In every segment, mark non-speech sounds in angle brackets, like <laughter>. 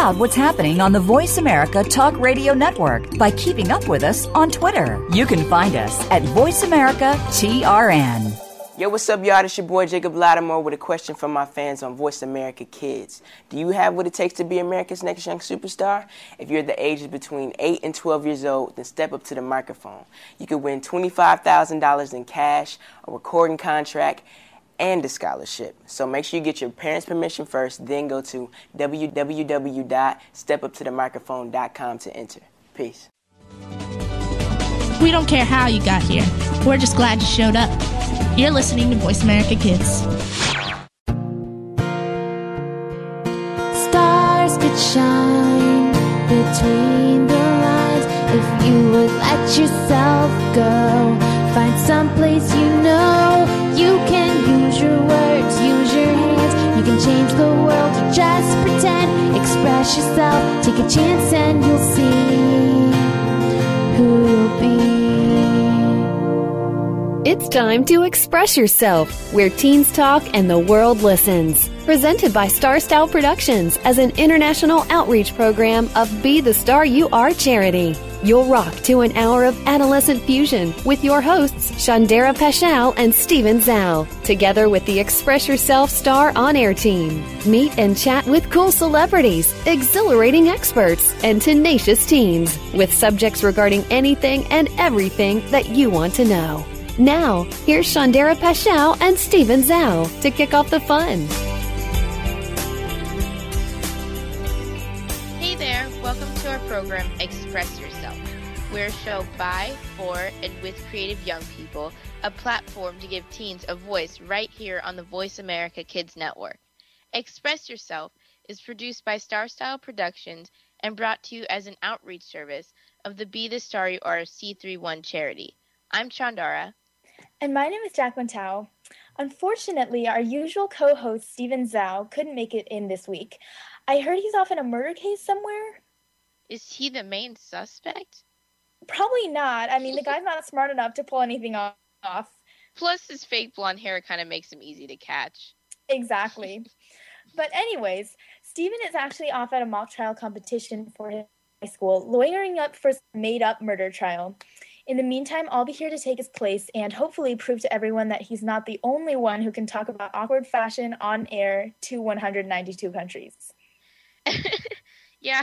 out what's happening on the Voice America Talk Radio Network by keeping up with us on Twitter. You can find us at Voice America TRN. Yo, what's up, y'all? It's your boy Jacob Latimore with a question from my fans on Voice America Kids. Do you have what it takes to be America's next young superstar? If you're the ages between 8 and 12 years old, then step up to the microphone. You could win $25,000 in cash, a recording contract, and a scholarship. So make sure you get your parents' permission first, then go to www.stepuptothemicrophone.com to enter. Peace. We don't care how you got here. We're just glad you showed up. You're listening to Voice America Kids. Stars could shine between the lines if you would let yourself go. Find some place you know you can use your words, use your hands. You can change the world, just pretend. Express yourself, take a chance, and you'll see who you'll be. It's time to express yourself, where teens talk and the world listens. Presented by Star Style Productions as an international outreach program of Be the Star You Are charity. You'll rock to an hour of adolescent fusion with your hosts, Chandara Paschal and Steven Zhou, together with the Express Yourself Star On Air team. Meet and chat with cool celebrities, exhilarating experts, and tenacious teens with subjects regarding anything and everything that you want to know. Now, here's Chandara Paschal and Steven Zhou to kick off the fun. Hey there, welcome to our program Express Yourself. We're a show by, for, and with creative young people, a platform to give teens a voice right here on the Voice America Kids Network. Express Yourself is produced by Star Style Productions and brought to you as an outreach service of the Be the Star You Are C31 charity. I'm Chandara. And my name is Jacqueline Tao. Unfortunately, our usual co host, Steven Zhou, couldn't make it in this week. I heard he's off in a murder case somewhere. Is he the main suspect? Probably not. I mean, the guy's not smart enough to pull anything off. Plus, his fake blonde hair kind of makes him easy to catch. Exactly. but, anyways, Steven is actually off at a mock trial competition for his high school, lawyering up for a made up murder trial. In the meantime, I'll be here to take his place and hopefully prove to everyone that he's not the only one who can talk about awkward fashion on air to 192 countries. <laughs> yeah,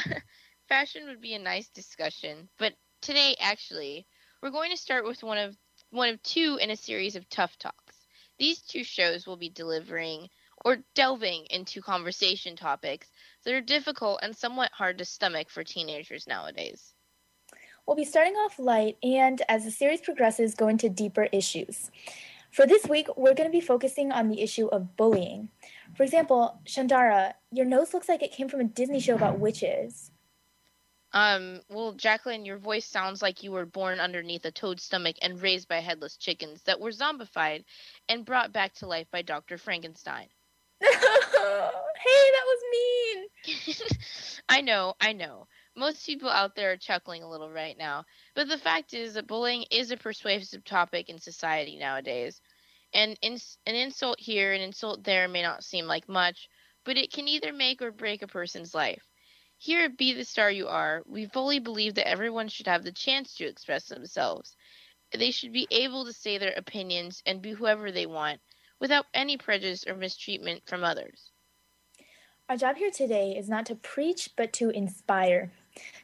fashion would be a nice discussion, but today actually, we're going to start with one of one of two in a series of tough talks. These two shows will be delivering or delving into conversation topics that are difficult and somewhat hard to stomach for teenagers nowadays. We'll be starting off light and, as the series progresses, go into deeper issues. For this week, we're going to be focusing on the issue of bullying. For example, Chandara, your nose looks like it came from a Disney show about witches. Um, well, Jacqueline, your voice sounds like you were born underneath a toad's stomach and raised by headless chickens that were zombified and brought back to life by Dr. Frankenstein. <laughs> hey, that was mean. <laughs> I know, I know. Most people out there are chuckling a little right now, but the fact is that bullying is a persuasive topic in society nowadays. And an insult here, an insult there may not seem like much, but it can either make or break a person's life. Here at Be the Star You Are, we fully believe that everyone should have the chance to express themselves. They should be able to say their opinions and be whoever they want without any prejudice or mistreatment from others. Our job here today is not to preach, but to inspire.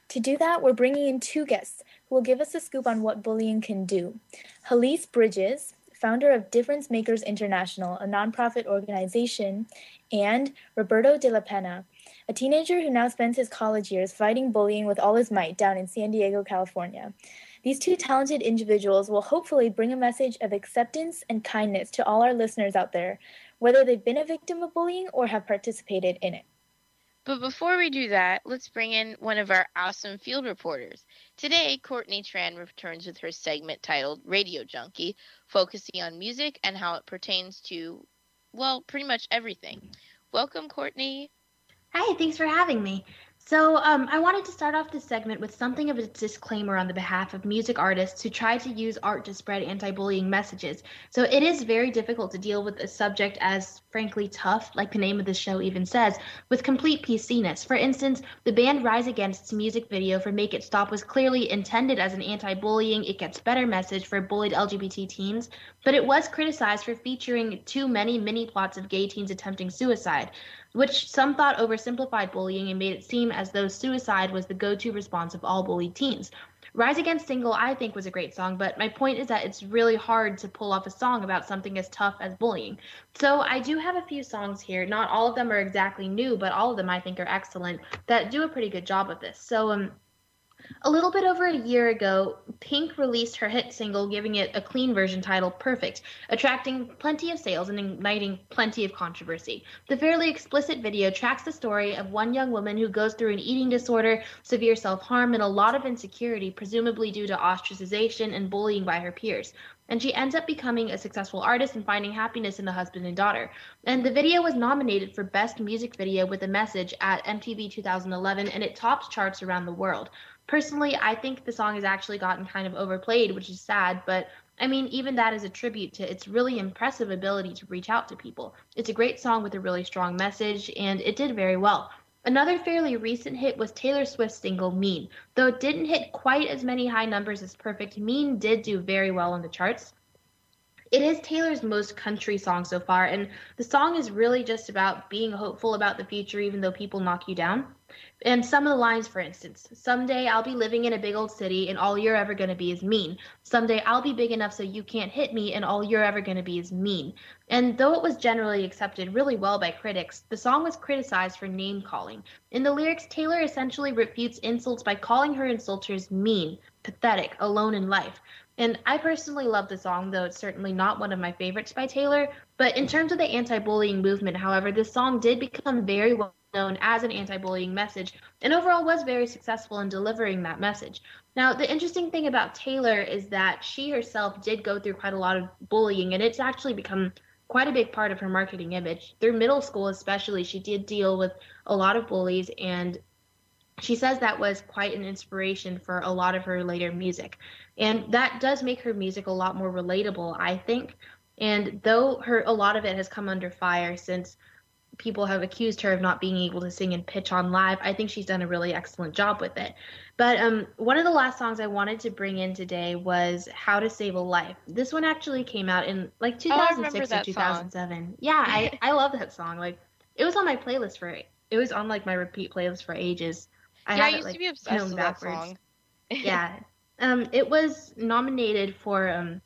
To do that, we're bringing in two guests who will give us a scoop on what bullying can do. Helice Bridges, founder of Difference Makers International, a nonprofit organization, and Roberto de la Pena, a teenager who now spends his college years fighting bullying with all his might down in San Diego, California. These two talented individuals will hopefully bring a message of acceptance and kindness to all our listeners out there, whether they've been a victim of bullying or have participated in it. But before we do that, let's bring in one of our awesome field reporters. Today, Courtney Tran returns with her segment titled Radio Junkie, focusing on music and how it pertains to, well, pretty much everything. Welcome, Courtney. Hi, thanks for having me. So, um, I wanted to start off this segment with something of a disclaimer on the behalf of music artists who try to use art to spread anti bullying messages. So, it is very difficult to deal with a subject as frankly tough, like the name of the show even says, with complete PCness. For instance, the band Rise Against's music video for Make It Stop was clearly intended as an anti bullying, it gets better message for bullied LGBT teens, but it was criticized for featuring too many mini plots of gay teens attempting suicide which some thought oversimplified bullying and made it seem as though suicide was the go to response of all bullied teens. Rise Against Single, I think, was a great song, but my point is that it's really hard to pull off a song about something as tough as bullying. So I do have a few songs here. Not all of them are exactly new, but all of them I think are excellent that do a pretty good job of this. So um, a little bit over a year ago, Pink released her hit single, giving it a clean version titled Perfect, attracting plenty of sales and igniting plenty of controversy. The fairly explicit video tracks the story of one young woman who goes through an eating disorder, severe self harm, and a lot of insecurity, presumably due to ostracization and bullying by her peers and she ends up becoming a successful artist and finding happiness in the husband and daughter. And the video was nominated for Best Music Video with a Message at MTV 2011, and it topped charts around the world. Personally, I think the song has actually gotten kind of overplayed, which is sad, but I mean, even that is a tribute to its really impressive ability to reach out to people. It's a great song with a really strong message, and it did very well. Another fairly recent hit was Taylor Swift's single Mean. Though it didn't hit quite as many high numbers as Perfect, Mean did do very well on the charts. It is Taylor's most country song so far, and the song is really just about being hopeful about the future even though people knock you down. And some of the lines, for instance, someday I'll be living in a big old city and all you're ever going to be is mean. Someday I'll be big enough so you can't hit me and all you're ever going to be is mean. And though it was generally accepted really well by critics, the song was criticized for name calling. In the lyrics, Taylor essentially refutes insults by calling her insulters mean, pathetic, alone in life. And I personally love the song, though it's certainly not one of my favorites by Taylor. But in terms of the anti bullying movement, however, this song did become very well known as an anti-bullying message and overall was very successful in delivering that message. Now, the interesting thing about Taylor is that she herself did go through quite a lot of bullying and it's actually become quite a big part of her marketing image. Through middle school especially, she did deal with a lot of bullies and she says that was quite an inspiration for a lot of her later music. And that does make her music a lot more relatable, I think. And though her a lot of it has come under fire since people have accused her of not being able to sing and pitch on live. I think she's done a really excellent job with it. But um, one of the last songs I wanted to bring in today was "How to Save a Life." This one actually came out in like 2006 oh, or 2007. Song. Yeah, I <laughs> I love that song. Like it was on my playlist for it was on like my repeat playlist for ages. I yeah, I used it, like, to be obsessed with backwards. that song. yeah, <laughs> um, it was nominated for um,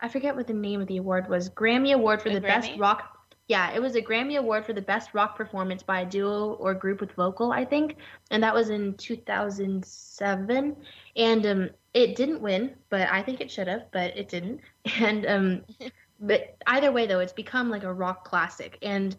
I forget what the name of the award was. Grammy Award for the, the best rock yeah, it was a Grammy Award for the best rock performance by a duo or group with vocal, I think, and that was in 2007. And um, it didn't win, but I think it should have, but it didn't. <laughs> And um, <laughs> but either way, though, it's become like a rock classic. And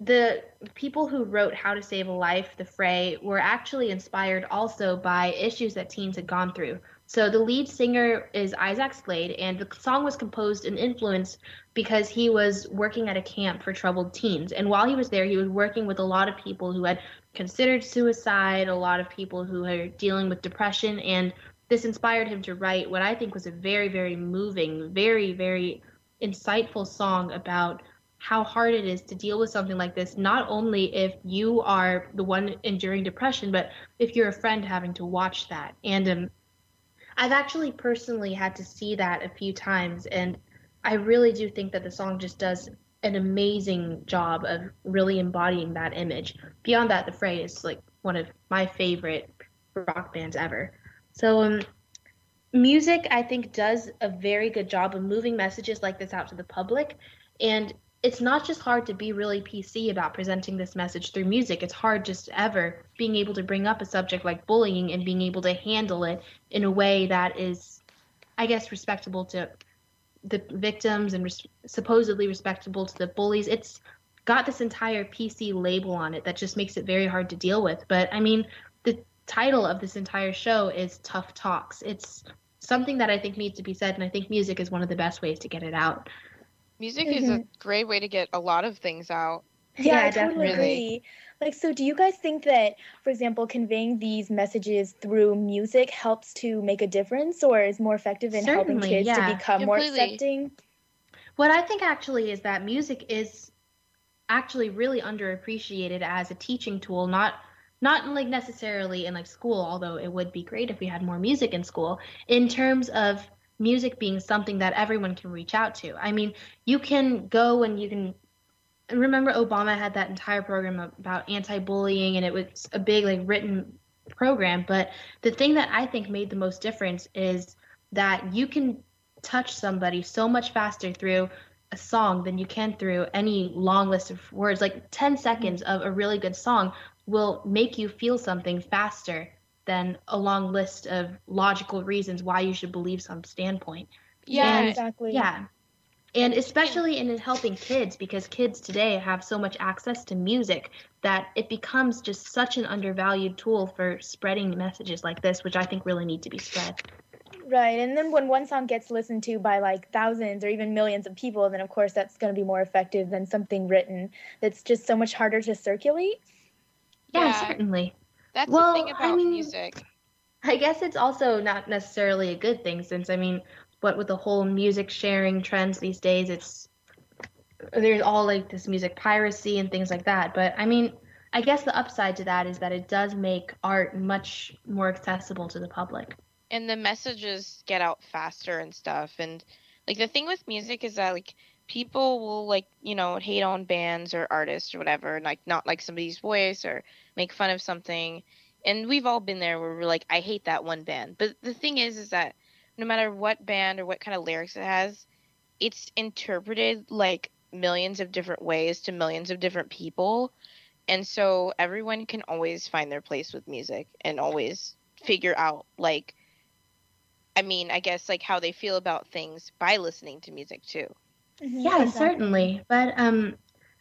the people who wrote How to Save a Life, The Fray, were actually inspired also by issues that teens had gone through. So the lead singer is Isaac Slade, and the song was composed and influenced because he was working at a camp for troubled teens. And while he was there, he was working with a lot of people who had considered suicide, a lot of people who are dealing with depression, and this inspired him to write what I think was a very, very moving, very, very insightful song about how hard it is to deal with something like this, not only if you are the one enduring depression, but if you're a friend having to watch that. And um, I've actually personally had to see that a few times, and I really do think that the song just does an amazing job of really embodying that image. Beyond that, the Fray is like one of my favorite rock bands ever. So, um, music I think does a very good job of moving messages like this out to the public, and it's not just hard to be really PC about presenting this message through music. It's hard just ever being able to bring up a subject like bullying and being able to handle it in a way that is, I guess, respectable to the victims and res- supposedly respectable to the bullies. It's got this entire PC label on it that just makes it very hard to deal with. But I mean, the title of this entire show is Tough Talks. It's something that I think needs to be said, and I think music is one of the best ways to get it out. Music mm-hmm. is a mm-hmm. great way to get a lot of things out. Yeah, Yeah, I totally definitely. agree. Like, so do you guys think that, for example, conveying these messages through music helps to make a difference or is more effective in helping kids yeah. to become more accepting? What I think actually is that music is actually really underappreciated as a teaching tool, not not like necessarily in like school, although it would be great if we had more music in school, in terms of music being something that everyone can reach out to. I mean, you can go and you can remember Obama had that entire program about anti-bullying and it was a big like written program, but the thing that I think made the most difference is that you can touch somebody so much faster through a song than you can through any long list of words. Like 10 seconds of a really good song will make you feel something faster than a long list of logical reasons why you should believe some standpoint. Yeah, And- exactly. Yeah. And especially in helping kids, because kids today have so much access to music that it becomes just such an undervalued tool for spreading messages like this, which I think really need to be spread. Right. And then when one song gets listened to by like thousands or even millions of people, then of course that's going to be more effective than something written that's just so much harder to circulate. Yeah, Yeah. certainly. That's Well, the thing I mean- music. I guess it's also not necessarily a good thing since I mean, what with the whole music sharing trends these days, it's there's all like this music piracy and things like that. But I mean, I guess the upside to that is that it does make art much more accessible to the public. and the messages get out faster and stuff and like the thing with music is that like people will like you know hate on bands or artists or whatever and like not like somebody's voice or make fun of something. And we've all been there where we're like i hate that one band. But the thing is is that no matter what band or what kind of lyrics it has it's interpreted like millions of different ways to millions of different people. And so everyone can always find their place with music and always figure out like I mean, I guess like how they feel about things by listening to music too. Mhm, Yeah, exactly. certainly. But um,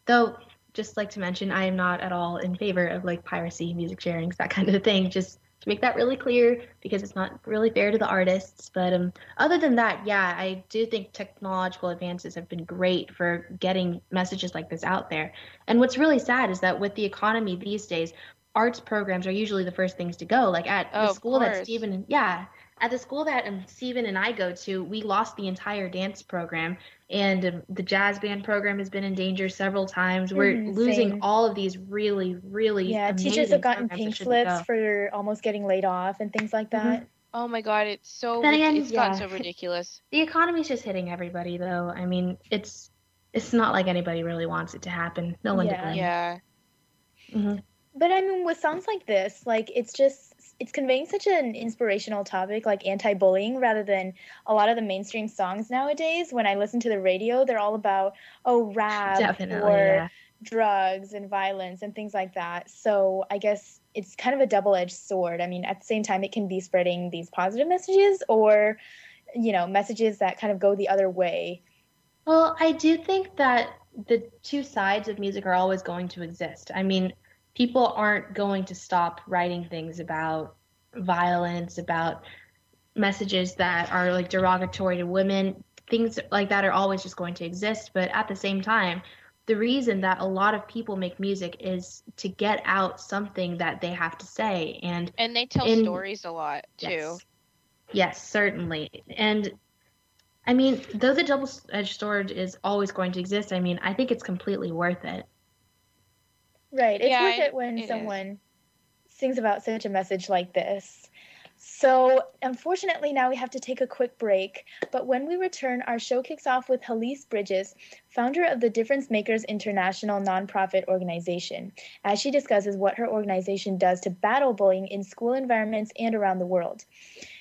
though, just like to mention, I am not at all in favor of like piracy, music sharings, that kind of thing. Just to make that really clear, because it's not really fair to the artists. But um, other than that, yeah, I do think technological advances have been great for getting messages like this out there. And what's really sad is that with the economy these days, arts programs are usually the first things to go. Like at Oh, the school that course. Stephen, yeah, at the school that um, Stephen and I go to, we lost the entire dance program, and um, the jazz band program has been in danger several times. We're Mhm, losing all of these really, really Yeah, teachers have gotten pink slips go. for almost getting laid off and things like that. Oh my god, it's so Then rid- again, it's gotten yeah. so <laughs> ridiculous. The economy's just hitting everybody, though. I mean, it's it's not like anybody really wants it to happen. No one Yeah. to blame. Yeah. Mhm. But I mean, with songs like this, like it's just it's conveying such an inspirational topic, like anti-bullying, rather than a lot of the mainstream songs nowadays. When I listen to the radio, they're all about oh rap Definitely, or yeah. drugs and violence and things like that. So I guess it's kind of a double-edged sword. I mean, at the same time, it can be spreading these positive messages or you know messages that kind of go the other way. Well, I do think that the two sides of music are always going to exist. I mean, people aren't going to stop writing things about violence, about messages that are like derogatory to women. Things like that are always just going to exist. But at the same time, the reason that a lot of people make music is to get out something that they have to say. And And they tell In- stories a lot too. Yes. Yes, certainly. And I mean, though the double edged sword is always going to exist, I mean, I think it's completely worth it. Right. It's Yeah, worth it- when it is. someone sings about such a message like this. So, unfortunately, now we have to take a quick break. But when we return, our show kicks off with Helice Bridges, founder of the Difference Makers International nonprofit organization, as she discusses what her organization does to battle bullying in school environments and around the world.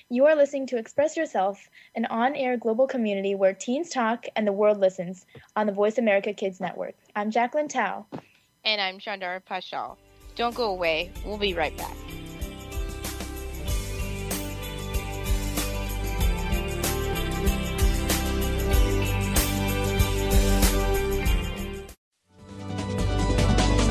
You are listening to Express Yourself, an on air global community where teens talk and the world listens on the Voice America Kids Network. I'm Jacqueline Tao. And I'm Chandara Paschal. Don't go away. We'll be right back.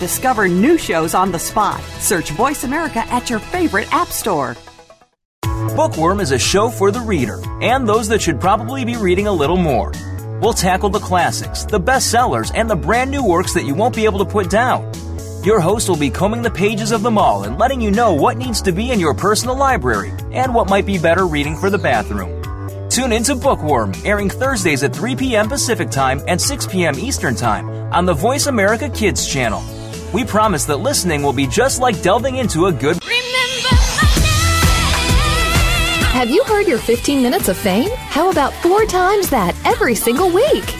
discover new shows on the spot. Search Voice America at your favorite app store. Bookworm is a show for the reader and those that should probably be reading a little more. We'll tackle the classics, the bestsellers, and the brand new works that you won't be able to put down. Your host will be combing the pages of them all and letting you know what needs to be in your personal library and what might be better reading for the bathroom. Tune into Bookworm, airing Thursdays at 3 p.m. Pacific Time and 6 p.m. Eastern Time on the Voice America Kids channel. We promise that listening will be just like delving into a good. Have you heard your 15 minutes of fame? How about four times that every single week?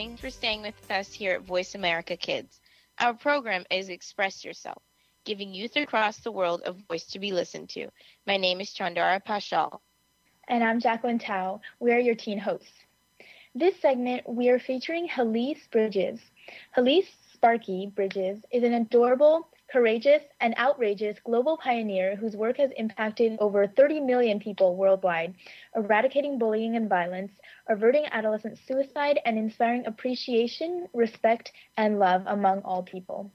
Thanks for staying with us here at Voice America Kids. Our program is Express Yourself, giving youth across the world a voice to be listened to. My name is Chandara Paschal. And I'm Jacqueline Tao. We are your teen hosts. This segment, we are featuring Helice Bridges. Helice Sparky Bridges is an adorable, courageous, and outrageous global pioneer whose work has impacted over 30 million people worldwide, eradicating bullying and violence, averting adolescent suicide, and inspiring appreciation, respect, and love among all people.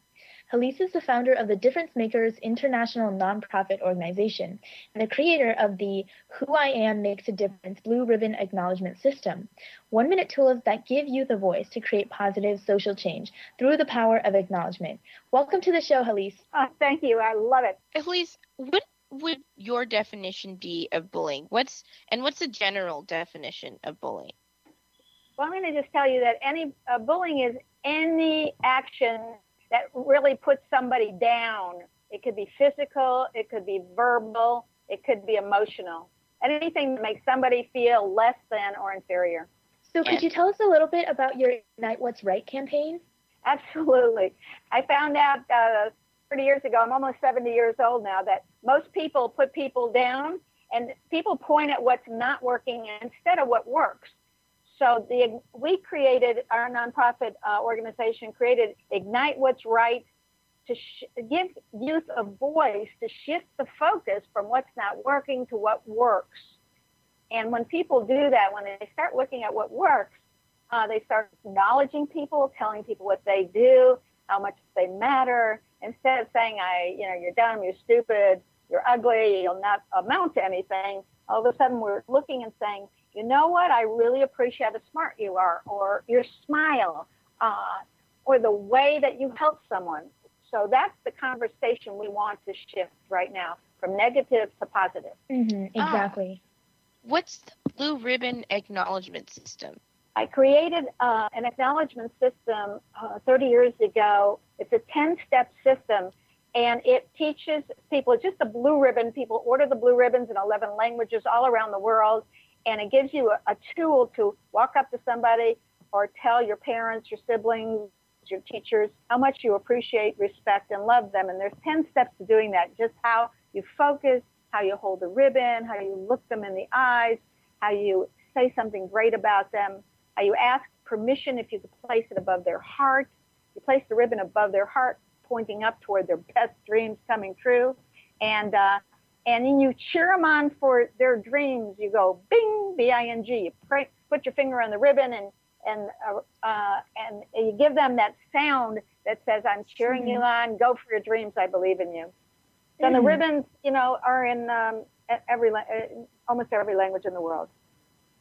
Helice is the founder of the Difference Makers International Nonprofit Organization and the creator of the Who I Am Makes a Difference Blue Ribbon Acknowledgement System, one minute tools that give you the voice to create positive social change through the power of acknowledgement. Welcome to the show, Helice. Oh, thank you. I love it. Elise, what would your definition be of bullying? What's and what's the general definition of bullying? Well, I'm going to just tell you that any uh, bullying is any action that really puts somebody down. It could be physical, it could be verbal, it could be emotional. Anything that makes somebody feel less than or inferior. So, could you tell us a little bit about your Ignite What's Right campaign? Absolutely. I found out uh, 30 years ago, I'm almost 70 years old now, that most people put people down and people point at what's not working instead of what works. So the we created our nonprofit uh, organization created Ignite What's Right to sh- give youth a voice to shift the focus from what's not working to what works. And when people do that, when they start looking at what works, uh, they start acknowledging people, telling people what they do, how much they matter, instead of saying, "I, you know, you're dumb, you're stupid, you're ugly, you'll not amount to anything." All of a sudden, we're looking and saying, you know what? I really appreciate how smart you are, or your smile, uh, or the way that you help someone. So that's the conversation we want to shift right now from negative to positive. Mm-hmm, exactly. Ah. What's the Blue Ribbon Acknowledgement System? I created uh, an acknowledgement system uh, 30 years ago. It's a 10 step system and it teaches people, it's just a blue ribbon. People order the blue ribbons in 11 languages all around the world and it gives you a, a tool to walk up to somebody or tell your parents, your siblings, your teachers, how much you appreciate, respect, and love them. And there's 10 steps to doing that. Just how you focus, how you hold the ribbon, how you look them in the eyes, how you say something great about them, how you ask permission if you could place it above their heart. You place the ribbon above their heart, pointing up toward their best dreams coming true. And, uh, and then you cheer them on for their dreams. You go bing, B-I-N-G. You pray, put your finger on the ribbon and and uh, uh, and you give them that sound that says, "I'm cheering mm-hmm. you on. Go for your dreams. I believe in you." So mm-hmm. the ribbons, you know, are in um, every uh, almost every language in the world.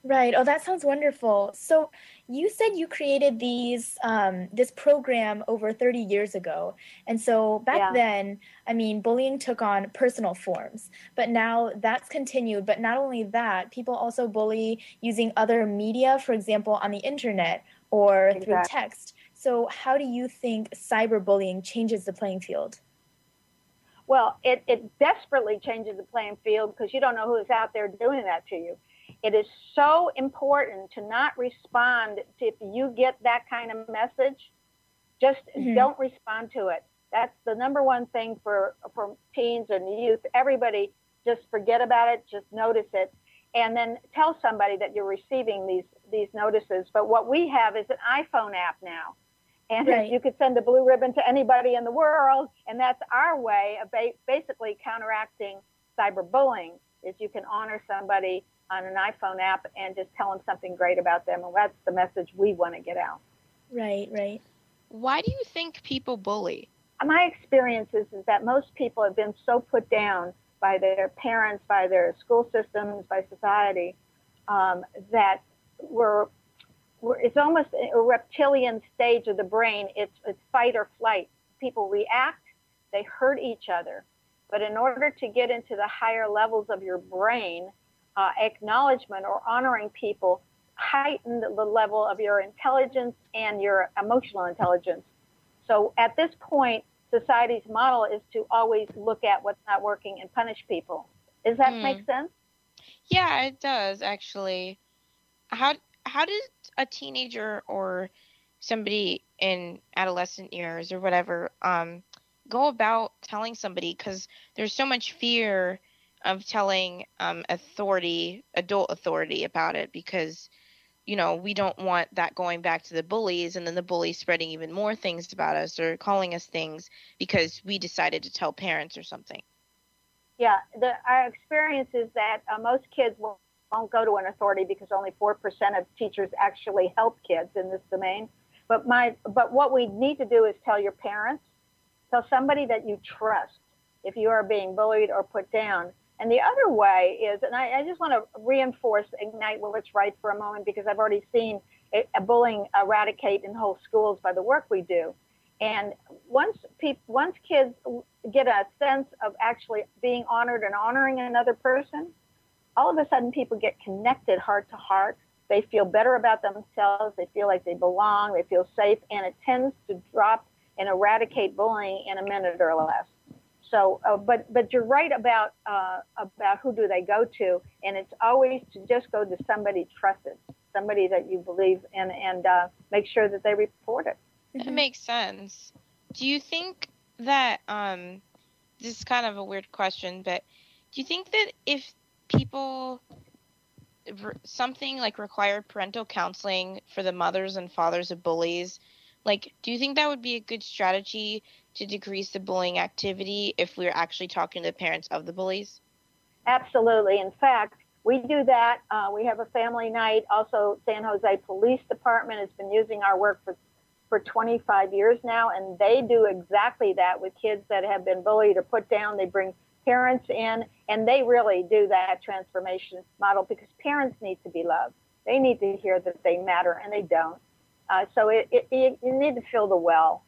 Right. Oh, that sounds wonderful. So, you said you created these um, this program over 30 years ago, and so back yeah. then, I mean, bullying took on personal forms, but now that's continued. But not only that, people also bully using other media, for example, on the internet or exactly. through text. So, how do you think cyberbullying changes the playing field? Well, it, it desperately changes the playing field because you don't know who's out there doing that to you it is so important to not respond to if you get that kind of message. Just mm-hmm. don't respond to it. That's the number one thing for for teens and youth. Everybody just forget about it. Just notice it, and then tell somebody that you're receiving these these notices. But what we have is an iPhone app now, and right. you could send a blue ribbon to anybody in the world, and that's our way of ba- basically counteracting cyberbullying. Is you can honor somebody on an iPhone app and just tell them something great about them. And that's the message we want to get out. Right, right. Why do you think people bully? My experience is, is that most people have been so put down by their parents, by their school systems, by society, um, that we're, we're, it's almost a reptilian stage of the brain. It's, it's fight or flight. People react, they hurt each other. But in order to get into the higher levels of your brain, uh, acknowledgement or honoring people heightened the level of your intelligence and your emotional intelligence. So at this point, society's model is to always look at what's not working and punish people. Does that mm. make sense? Yeah, it does actually. How how does a teenager or somebody in adolescent years or whatever um, go about telling somebody because there's so much fear of telling um, authority, adult authority about it because, you know, we don't want that going back to the bullies and then the bullies spreading even more things about us or calling us things because we decided to tell parents or something. Yeah, the, our experience is that uh, most kids will, won't go to an authority because only 4% of teachers actually help kids in this domain. But my, but what we need to do is tell your parents, tell somebody that you trust if you are being bullied or put down and the other way is, and I, I just want to reinforce Ignite What's Right for a moment because I've already seen a bullying eradicate in whole schools by the work we do. And once people, once kids get a sense of actually being honored and honoring another person, all of a sudden people get connected heart to heart. They feel better about themselves. They feel like they belong. They feel safe, and it tends to drop and eradicate bullying in a minute or less. So, uh, but but you're right about uh, about who do they go to, and it's always to just go to somebody trusted, somebody that you believe in, and uh, make sure that they report it. It makes sense. Do you think that um, this is kind of a weird question, but do you think that if people something like required parental counseling for the mothers and fathers of bullies, like do you think that would be a good strategy to decrease the bullying activity if we're actually talking to the parents of the bullies? Absolutely. In fact, we do that. Uh, we have a family night. Also, San Jose Police Department has been using our work for for 25 years now, and they do exactly that with kids that have been bullied or put down. They bring parents in, and they really do that transformation model because parents need to be loved. They need to hear that they matter, and they don't. Uh, so it, it, you need to fill the well.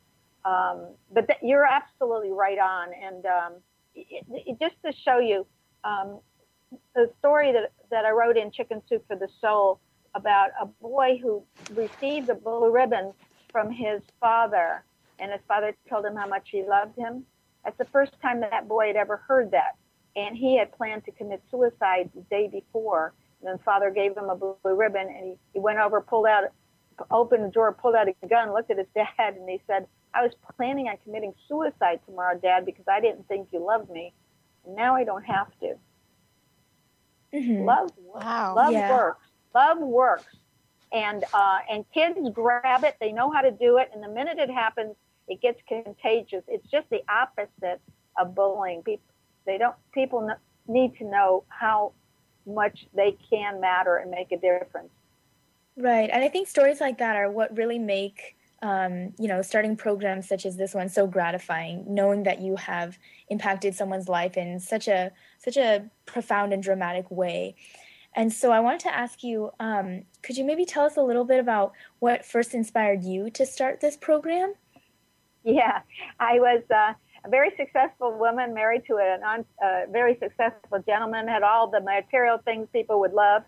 Um, but th- you're absolutely right on. And um, it, it, just to show you um, the story that, that I wrote in Chicken Soup for the Soul about a boy who received a blue ribbon from his father, and his father told him how much he loved him. That's the first time that, that boy had ever heard that. And he had planned to commit suicide the day before. And then father gave him a blue ribbon, and he, he went over, pulled out opened the drawer, pulled out a gun, looked at his dad, and he said, I was planning on committing suicide tomorrow, Dad, because I didn't think you loved me. And now I don't have to. Mhm. Love, Wow. love Yeah. works. Love works, and uh, and kids grab it. They know how to do it, and the minute it happens, it gets contagious. It's just the opposite of bullying. People, they don't. People kn- need to know how much they can matter and make a difference. Right. And I think stories like that are what really make, um, you know, starting programs such as this one so gratifying, knowing that you have impacted someone's life in such a such a profound and dramatic way. And so I wanted to ask you, um, could you maybe tell us a little bit about what first inspired you to start this program? Yeah, I was uh, a very successful woman, married to a uh, very successful gentleman, had all the material things people would love.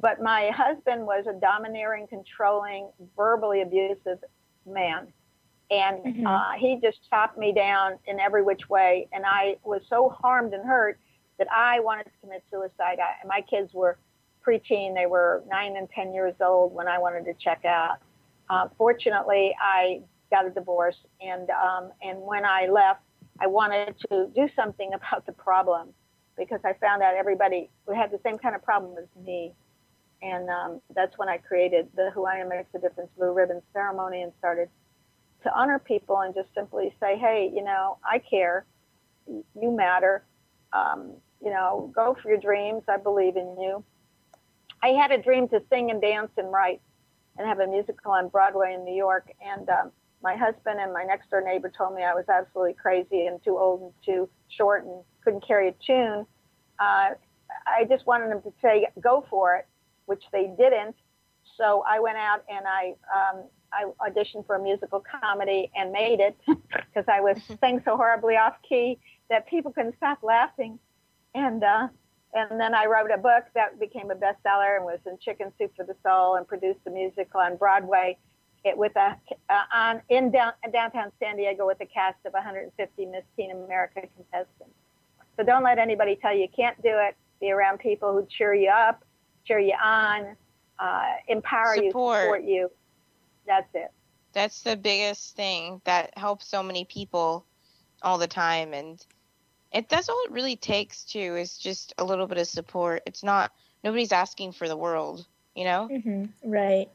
But my husband was a domineering, controlling, verbally abusive man. And Mhm. uh, he just chopped me down in every which way. And I was so harmed and hurt that I wanted to commit suicide. I, my kids were preteen, they were nine and 10 years old when I wanted to check out. Uh, fortunately, I got a divorce, and um, and when I left, I wanted to do something <laughs> about the problem because I found out everybody who had the same kind of problem as me, and um, that's when I created the Who I Am Makes a Difference Blue Ribbon Ceremony and started to honor people and just simply say, hey, you know, I care, you matter, um, you know, go for your dreams. I believe in you. I had a dream to sing and dance and write and have a musical on Broadway in New York. And um, my husband and my next door neighbor told me I was absolutely crazy and too old and too short and couldn't carry a tune. Uh, I just wanted them to say, go for it, which they didn't. So I went out and I, um, I auditioned for a musical comedy and made it <laughs> because I was sang so horribly off key that people couldn't stop laughing. And uh, and then I wrote a book that became a bestseller and was in Chicken Soup for the Soul and produced a musical on Broadway. It with a uh, on in down, downtown San Diego with a cast of 150 Miss Teen America contestants. So don't let anybody tell you you can't do it. Be around people who cheer you up, cheer you on, uh, empower you, Support. support you. That's it. That's the biggest thing that helps so many people all the time and it that's all it really takes too is just a little bit of support. It's not nobody's asking for the world, you know? hmm Right.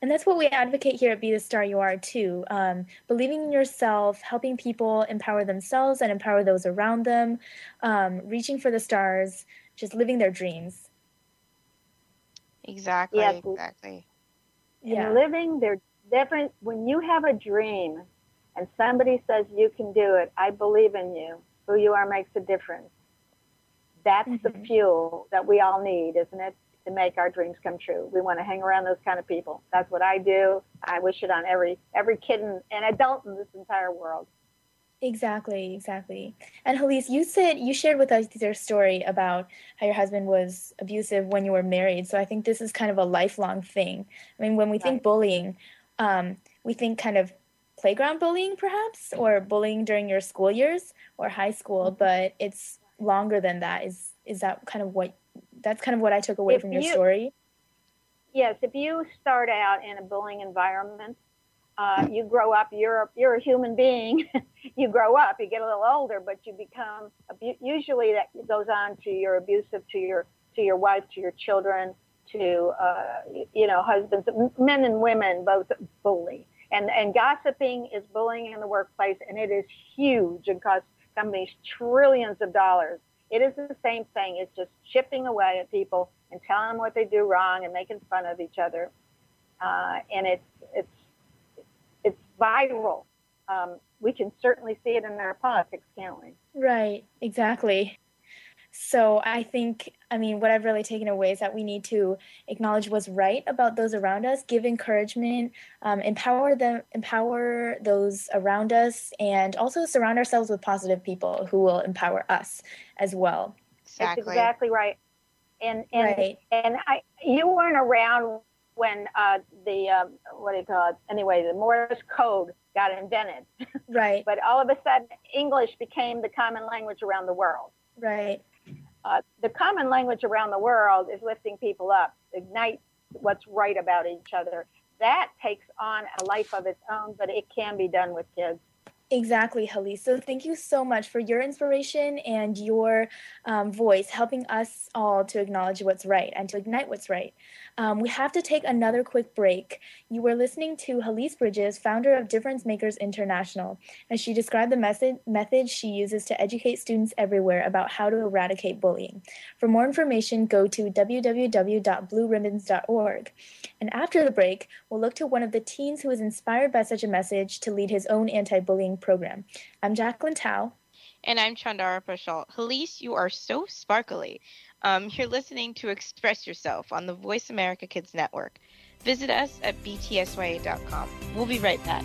And that's what we advocate here at Be the Star You Are too. Um, believing in yourself, helping people empower themselves and empower those around them, um, reaching for the stars, just living their dreams. Exactly, Yes. exactly. Yeah. And living their different when you have a dream and somebody says you can do it, I believe in you. Who you are makes a difference. That's the Mhm. fuel that we all need, isn't it? To make our dreams come true. We want to hang around those kind of people. That's what I do. I wish it on every every kid and, and adult in this entire world. Exactly, exactly. And Helice, you said you shared with us your story about how your husband was abusive when you were married. So I think this is kind of a lifelong thing. I mean, when we think Right. bullying, um, we think kind of playground bullying, perhaps, or bullying during your school years or high school, Mm-hmm. but it's longer than that. Is is that kind of what? That's kind of what I took away If from your you- story. Yes, if you start out in a bullying environment, uh, you grow up. You're a, you're a human being. <laughs> you grow up. You get a little older, but you become. Usually, that goes on to your abusive to your to your wife, to your children, to uh, you know husbands, men and women both bully. And and gossiping is bullying in the workplace, and it is huge and costs companies trillions of dollars. It is the same thing. It's just chipping away at people and telling them what they do wrong and making fun of each other. Uh, and it's it's it's viral. Um, we can certainly see it in our politics, can't we? Right, exactly. So I think, I mean, what I've really taken away is that we need to acknowledge what's right about those around us, give encouragement, um, empower them, empower those around us, and also surround ourselves with positive people who will empower us as well. That's Exactly. exactly right. And and Right. and I you weren't around when uh, the um, what do you call it? Anyway, the Morse code got invented. <laughs> Right, But all of a sudden, English became the common language around the world. right, uh, the common language around the world is lifting people up, ignite what's right about each other. that takes on a life of its own, but it can be done with kids. Exactly, Hallie. So thank you so much for your inspiration and your um, voice helping us all to acknowledge what's right and to ignite what's right. Um, we have to take another quick break. You were listening to Helice Bridges, founder of Difference Makers International, as she described the method, method she uses to educate students everywhere about how to eradicate bullying. For more information, go to www.blueribbons.org. And after the break, we'll look to one of the teens who was inspired by such a message to lead his own anti bullying program. I'm Jacqueline Tao. And I'm Chandara Paschal. Helice, you are so sparkly. Um, you're listening to Express Yourself on the Voice America Kids Network. Visit us at btsya.com. We'll be right back.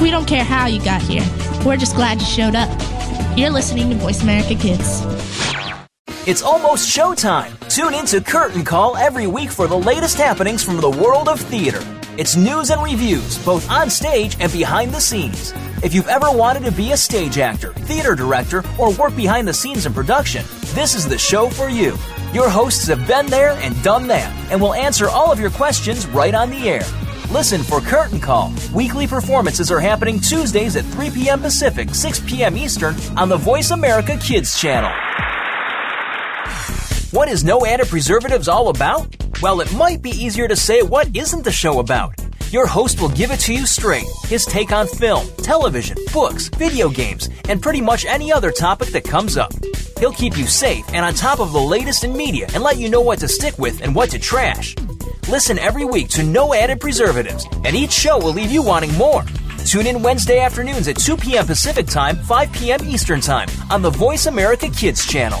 We don't care how you got here. We're just glad you showed up. You're listening to Voice America Kids. It's almost showtime. Tune in to Curtain Call every week for the latest happenings from the world of theater. It's news and reviews, both on stage and behind the scenes. If you've ever wanted to be a stage actor, theater director, or work behind the scenes in production, this is the show for you. Your hosts have been there and done that, and will answer all of your questions right on the air. Listen for Curtain Call. Weekly performances are happening Tuesdays at 3 p.m. Pacific, 6 p.m. Eastern on the Voice America Kids channel. What is No Added Preservatives all about? Well, it might be easier to say what isn't the show about. Your host will give it to you straight his take on film, television, books, video games, and pretty much any other topic that comes up. He'll keep you safe and on top of the latest in media and let you know what to stick with and what to trash. Listen every week to No Added Preservatives, and each show will leave you wanting more. Tune in Wednesday afternoons at 2 p.m. Pacific Time, 5 p.m. Eastern Time on the Voice America Kids channel.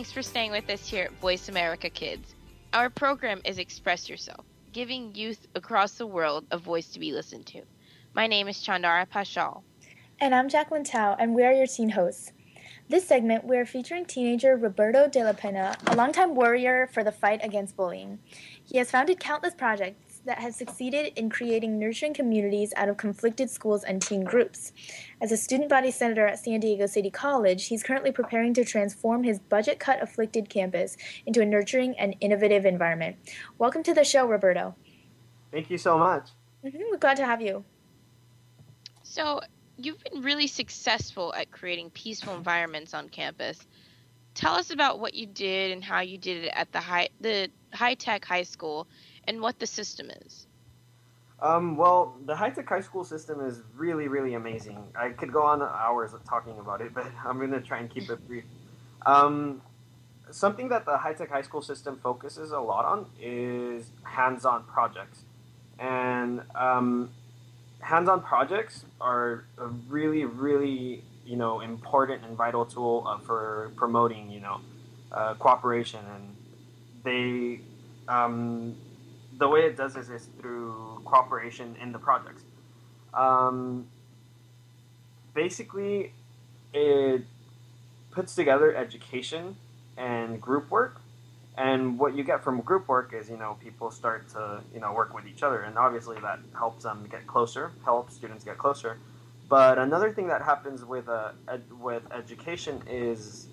Thanks for staying with us here at Voice America Kids. Our program is Express Yourself, giving youth across the world a voice to be listened to. My name is Chandara Paschal. And I'm Jacqueline Tao, and we are your teen hosts. This segment, we are featuring teenager Roberto de la Pena, a longtime warrior for the fight against bullying. He has founded countless projects that have succeeded in creating nurturing communities out of conflicted schools and teen groups. As a student body senator at San Diego City College, he's currently preparing to transform his budget cut afflicted campus into a nurturing and innovative environment. Welcome to the show, Roberto. Thank you so much. Mm-hmm, we're glad to have you. So, you've been really successful at creating peaceful environments on campus. Tell us about what you did and how you did it at the high the high tech high school and what the system is. Um, well, the high tech high school system is really, really amazing. I could go on hours of talking about it, <laughs> but I'm going to try and keep it brief. Um, something that the high tech high school system focuses a lot on is hands on projects. and um, hands-on projects are a really, really you know important and vital tool uh, for promoting you know uh, cooperation and they um, the way it does this is through cooperation in the projects. Um, basically, it puts together education and group work. And what you get from group work is, you know, people start to, you know, work with each other, and obviously that helps them get closer, helps students get closer. But another thing that happens with uh, ed- with education is,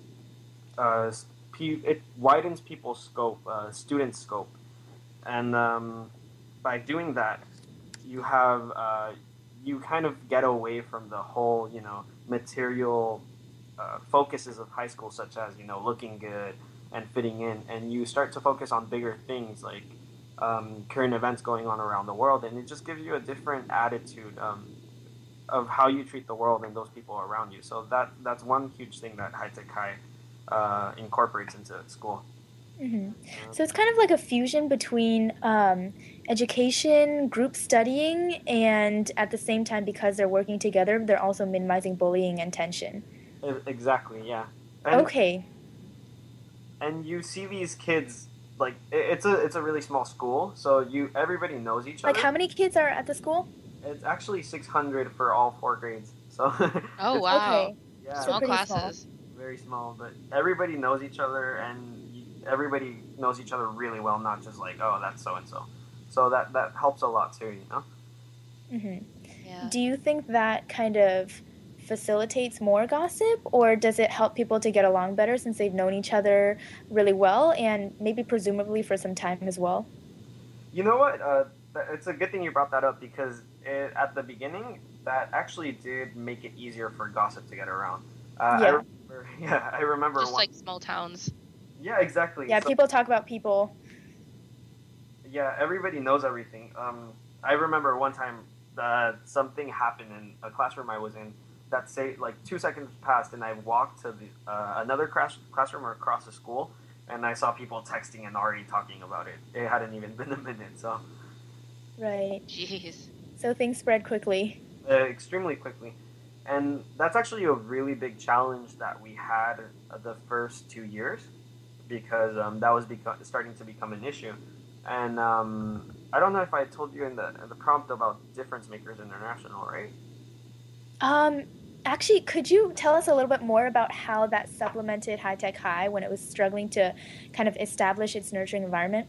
uh, it widens people's scope, uh, student scope, and um, by doing that, you have uh, you kind of get away from the whole, you know, material uh, focuses of high school, such as you know looking good and fitting in, and you start to focus on bigger things like um, current events going on around the world, and it just gives you a different attitude um, of how you treat the world and those people around you. So that that's one huge thing that High Tech High uh, incorporates into school. Mm-hmm. So it's kind of like a fusion between um, education, group studying, and at the same time, because they're working together, they're also minimizing bullying and tension. Exactly. Yeah. And, okay. And you see these kids like it's a it's a really small school, so you everybody knows each like other. Like how many kids are at the school? It's actually 600 for all four grades. So. <laughs> oh wow. Okay. Yeah. Small classes. Small. Very small, but everybody knows each other, and everybody knows each other really well. Not just like oh that's so and so. So that that helps a lot too, you know. Mhm. Yeah. Do you think that kind of facilitates more gossip or does it help people to get along better since they've known each other really well and maybe presumably for some time as well you know what uh, it's a good thing you brought that up because it, at the beginning that actually did make it easier for gossip to get around uh, yeah. I remember, <laughs> yeah i remember just one, like small towns yeah exactly yeah So- people talk about people yeah, everybody knows everything. Um, I remember one time that something happened in a classroom I was in. That say like two seconds passed, and I walked to the uh, another class, classroom across the school, and I saw people texting and already talking about it. It hadn't even <laughs> been a minute, so right jeez so things spread quickly uh, extremely quickly. And that's actually a really big challenge that we had uh, the first two years because um, that was beco- starting to become an issue. And um, I don't know if I told you in the, in the prompt about Difference Makers International, right? um actually could you tell us a little bit more about how that supplemented high tech high when it was struggling to kind of establish its nurturing environment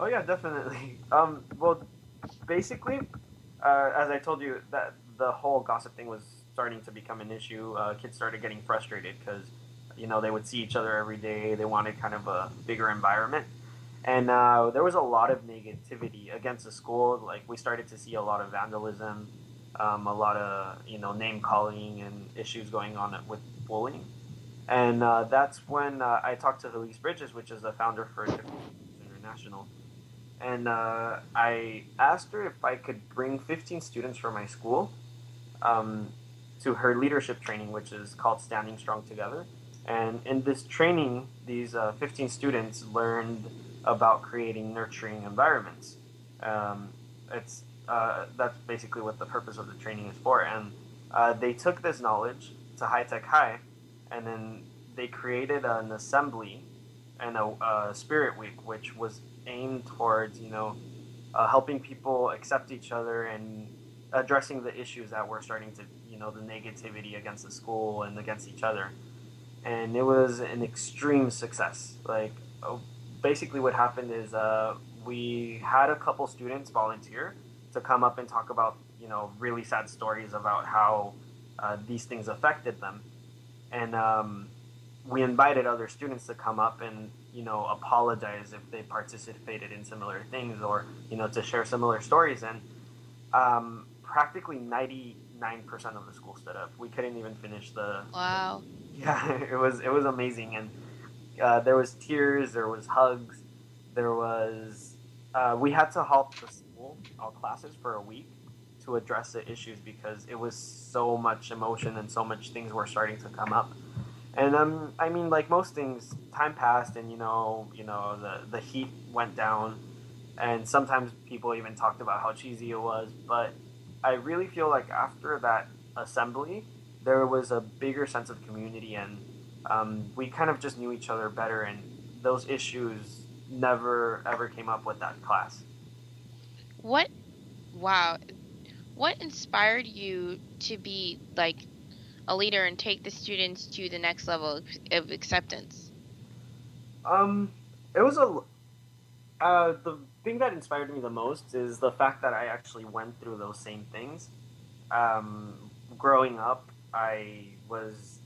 Oh yeah, definitely. <laughs> Um, well, basically, uh, as I told you, that the whole gossip thing was starting to become an issue. Uh, kids started getting frustrated because, you know, they would see each other every day. They wanted kind of a bigger environment, and uh, there was a lot of negativity against the school. Like we started to see a lot of vandalism, um, a lot of you know name calling and issues going on with bullying. And uh, that's when uh, I talked to Helice Bridges, which is the founder for International and uh, I asked her if I could bring 15 students from my school um, to her leadership training, which is called Standing Strong Together. And in this training, these uh, 15 students learned about creating nurturing environments. Um, it's uh, that's basically what the purpose of the training is for. And uh, they took this knowledge to High Tech High, and then they created an assembly and a, a spirit week, which was aimed towards you know uh, helping people accept each other and addressing the issues that were starting to you know the negativity against the school and against each other and it was an extreme success. Like uh, basically what happened is uh, we had a couple students volunteer to come up and talk about you know really sad stories about how uh, these things affected them. And um, we invited other students to come up and you know apologize if they participated in similar things or you know to share similar stories. And um, practically 99% of the school stood up. We couldn't even finish the wow. Yeah <laughs> it was it was amazing. And uh, there was tears there was hugs there was uh, we had to halt the school all classes for a week to address the issues because it was so much emotion and so much things were starting to come up. And um, I mean, like most things, time passed, and you know, you know, the the heat went down, and sometimes people even talked about how cheesy it was. But I really feel like after that assembly, there was a bigger sense of community, and um, we kind of just knew each other better, and those issues never ever came up with that class. What? Wow. What inspired you to be like a leader and take the students to the next level of acceptance? Um, it was a. Uh, the thing that inspired me the most is the fact that I actually went through those same things. Um, growing up, I was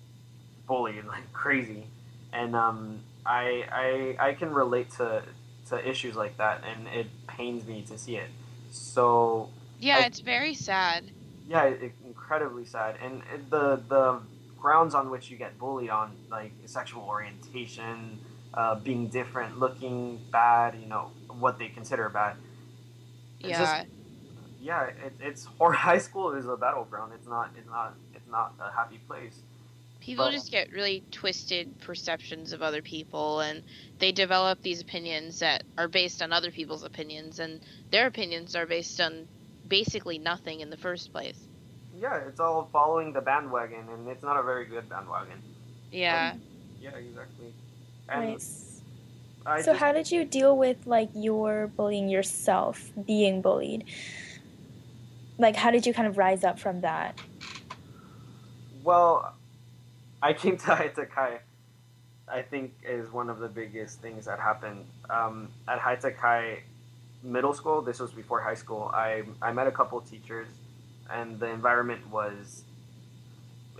bullied <laughs> like crazy, and um, I, I I can relate to to issues like that, and it pains me to see it. So yeah, I, it's very sad. Yeah, it, incredibly sad, and it, the the grounds on which you get bullied on, like sexual orientation, uh, being different, looking bad, you know, what they consider bad. It's yeah. Just, yeah, it, it's or <laughs> high school is a battleground. It's not. It's not. It's not a happy place. People just get really twisted perceptions of other people, and they develop these opinions that are based on other people's opinions, and their opinions are based on basically nothing in the first place. Yeah, it's all following the bandwagon, and it's not a very good bandwagon. Yeah. Um, yeah, exactly. And Nice. I so just- how did you deal with like your bullying yourself, being bullied? Like how did you kind of rise up from that? Well, I came to High Tech High, I think, is one of the biggest things that happened. Um, at High Tech High Middle School, this was before high school, I, I met a couple teachers, and the environment was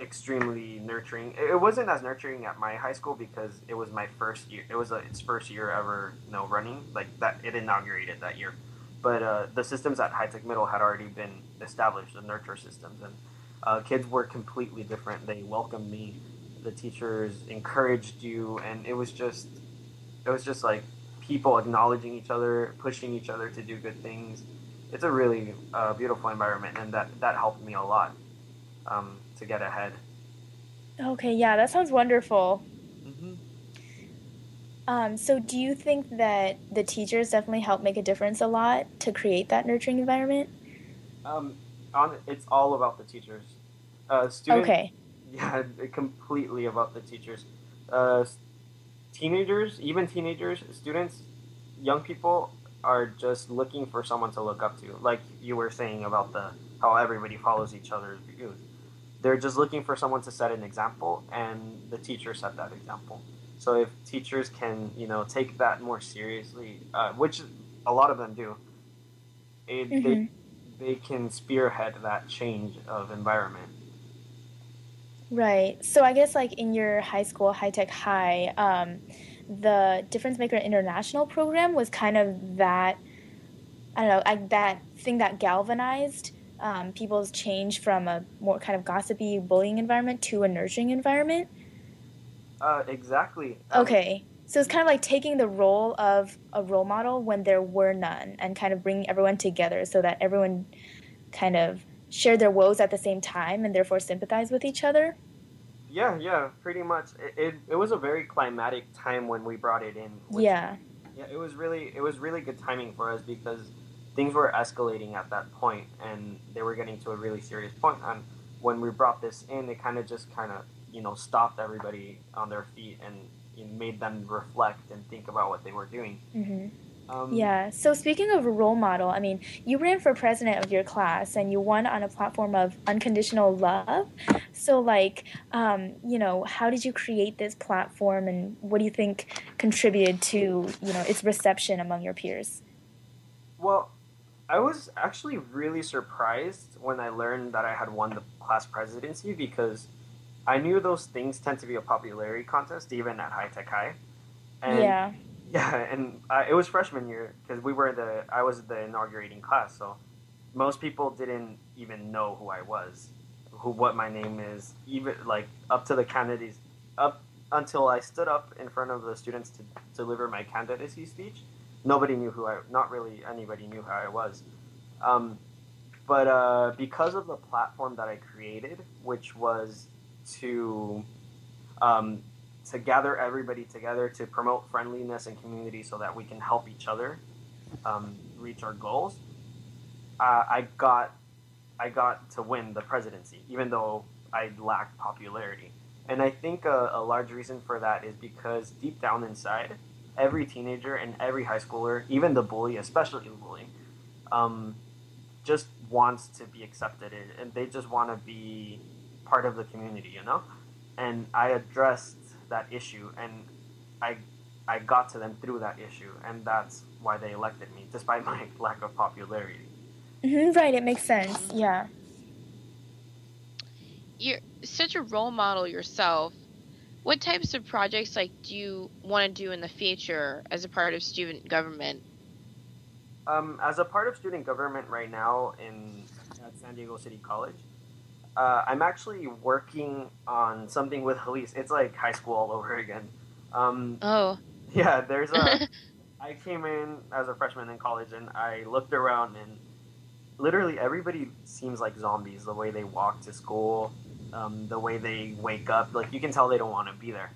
extremely nurturing. It wasn't as nurturing at my high school because it was my first year. It was uh its first year ever, you know, running like that. It inaugurated that year, but uh, the systems at High Tech Middle had already been established, the nurture systems, and uh, kids were completely different. They welcomed me. The teachers encouraged you, and it was just, it was just like people acknowledging each other, pushing each other to do good things. It's a really uh, beautiful environment, and that that helped me a lot um, to get ahead. Okay, yeah, that sounds wonderful. Mhm. Um, so do you think that the teachers definitely help make a difference a lot to create that nurturing environment? Um, on it's all about the teachers. Uh, students, Okay. <laughs> Yeah, completely about the teachers. Uh, teenagers, even teenagers, students, young people are just looking for someone to look up to. Like you were saying about the how everybody follows each other's views. They're just looking for someone to set an example, and the teacher set that example. So if teachers can, you know, take that more seriously, uh, which a lot of them do, it, they Mhm. they can spearhead that change of environment. Right. So I guess like in your high school, high tech high, um, the Difference Maker International program was kind of that. I don't know, like that thing that galvanized um, people's change from a more kind of gossipy bullying environment to a nurturing environment. Uh, exactly. Um, Okay. So it's kind of like taking the role of a role model when there were none and kind of bringing everyone together so that everyone kind of shared their woes at the same time and therefore sympathize with each other. Yeah, yeah, pretty much. It, it, it was a very climatic time when we brought it in. which- Yeah. Yeah, it was really it was really good timing for us because things were escalating at that point and they were getting to a really serious point. And when we brought this in, it kind of just kind of you know stopped everybody on their feet and know, made them reflect and think about what they were doing. hmm Um, Yeah. So speaking of a role model, I mean, you ran for president of your class and you won on a platform of unconditional love. So, like, um, you know, how did you create this platform and what do you think contributed to, you know, its reception among your peers? Well, I was actually really surprised when I learned that I had won the class presidency because I knew those things tend to be a popularity contest even at High Tech High. And yeah. <laughs> Yeah, and uh, it was freshman year because we were the I was the inaugurating class, so most people didn't even know who I was, who what my name is, even like up to the candidates, up until I stood up in front of the students to deliver my candidacy speech. Nobody knew who I, not really anybody knew who I was. Um, but uh, because of the platform that I created, which was to um, to gather everybody together to promote friendliness and community so that we can help each other um, reach our goals, uh, I got I got to win the presidency, even though I lacked popularity. And I think a, a large reason for that is because deep down inside, every teenager and every high schooler, even the bully, especially the bully, um, just wants to be accepted and they just want to be part of the community, you know? And I addressed that issue and I I got to them through that issue and that's why they elected me despite my <laughs> lack of popularity. Mm-hmm, right, it makes sense. Yeah. You're such a role model yourself. What types of projects like do you want to do in the future as a part of student government? Um, as a part of student government right now in at San Diego City College, uh, I'm actually working on something with Helice. It's like high school all over again. Um, oh. Yeah, there's a. <laughs> I came in as a freshman in college and I looked around and literally everybody seems like zombies. The way they walk to school, um, the way they wake up, like you can tell they don't want to be there.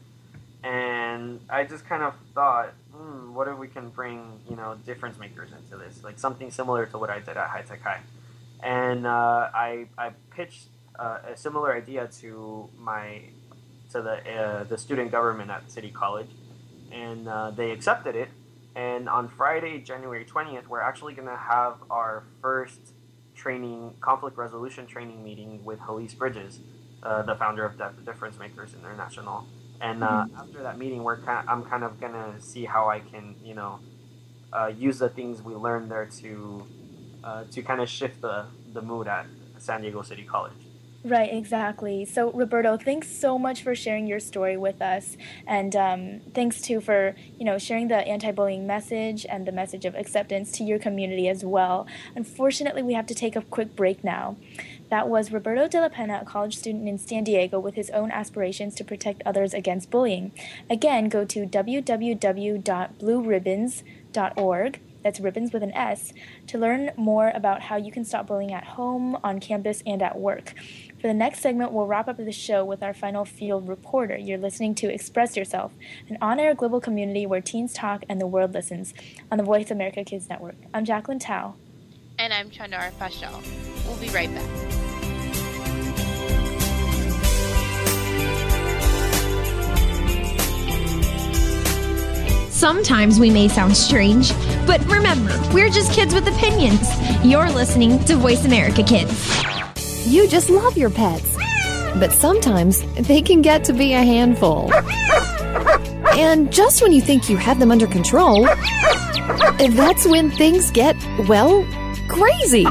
And I just kind of thought, hmm, what if we can bring you know difference makers into this, like something similar to what I did at High Tech High. And uh, I I pitched uh, a similar idea to my to the uh, the student government at City College, and uh, they accepted it. And on Friday, January twentieth, we're actually going to have our first training conflict resolution training meeting with Helice Bridges, uh, the founder of Difference Makers International. And uh, mm-hmm. after that meeting, we're kind of, I'm kind of gonna see how I can you know uh, use the things we learned there to to kind of shift the the mood at San Diego City College. Right, exactly. So, Roberto, thanks so much for sharing your story with us, and um, thanks too for you know sharing the anti-bullying message and the message of acceptance to your community as well. Unfortunately, we have to take a quick break now. That was Roberto de la Pena, a college student in San Diego with his own aspirations to protect others against bullying. Again, go to www.blueribbons.org that's ribbons with an S, to learn more about how you can stop bullying at home, on campus, and at work. For the next segment, we'll wrap up the show with our final field reporter. You're listening to Express Yourself, an on air global community where teens talk and the world listens on the Voice America Kids Network. I'm Jacqueline Tao. And I'm Chandara Paschal. We'll be right back. Sometimes we may sound strange, but remember, we're just kids with opinions. You're listening to Voice America Kids. You just love your pets. But sometimes they can get to be a handful. And just when you think you have them under control, that's when things get, well, crazy.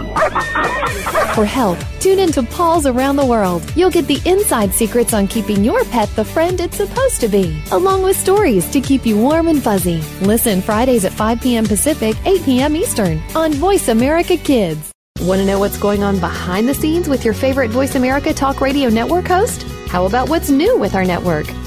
For help, tune into Paws Around the World. You'll get the inside secrets on keeping your pet the friend it's supposed to be, along with stories to keep you warm and fuzzy. Listen Fridays at 5 p.m. Pacific, 8 p.m. Eastern on Voice America Kids. Want to know what's going on behind the scenes with your favorite Voice America Talk Radio Network host? How about what's new with our network?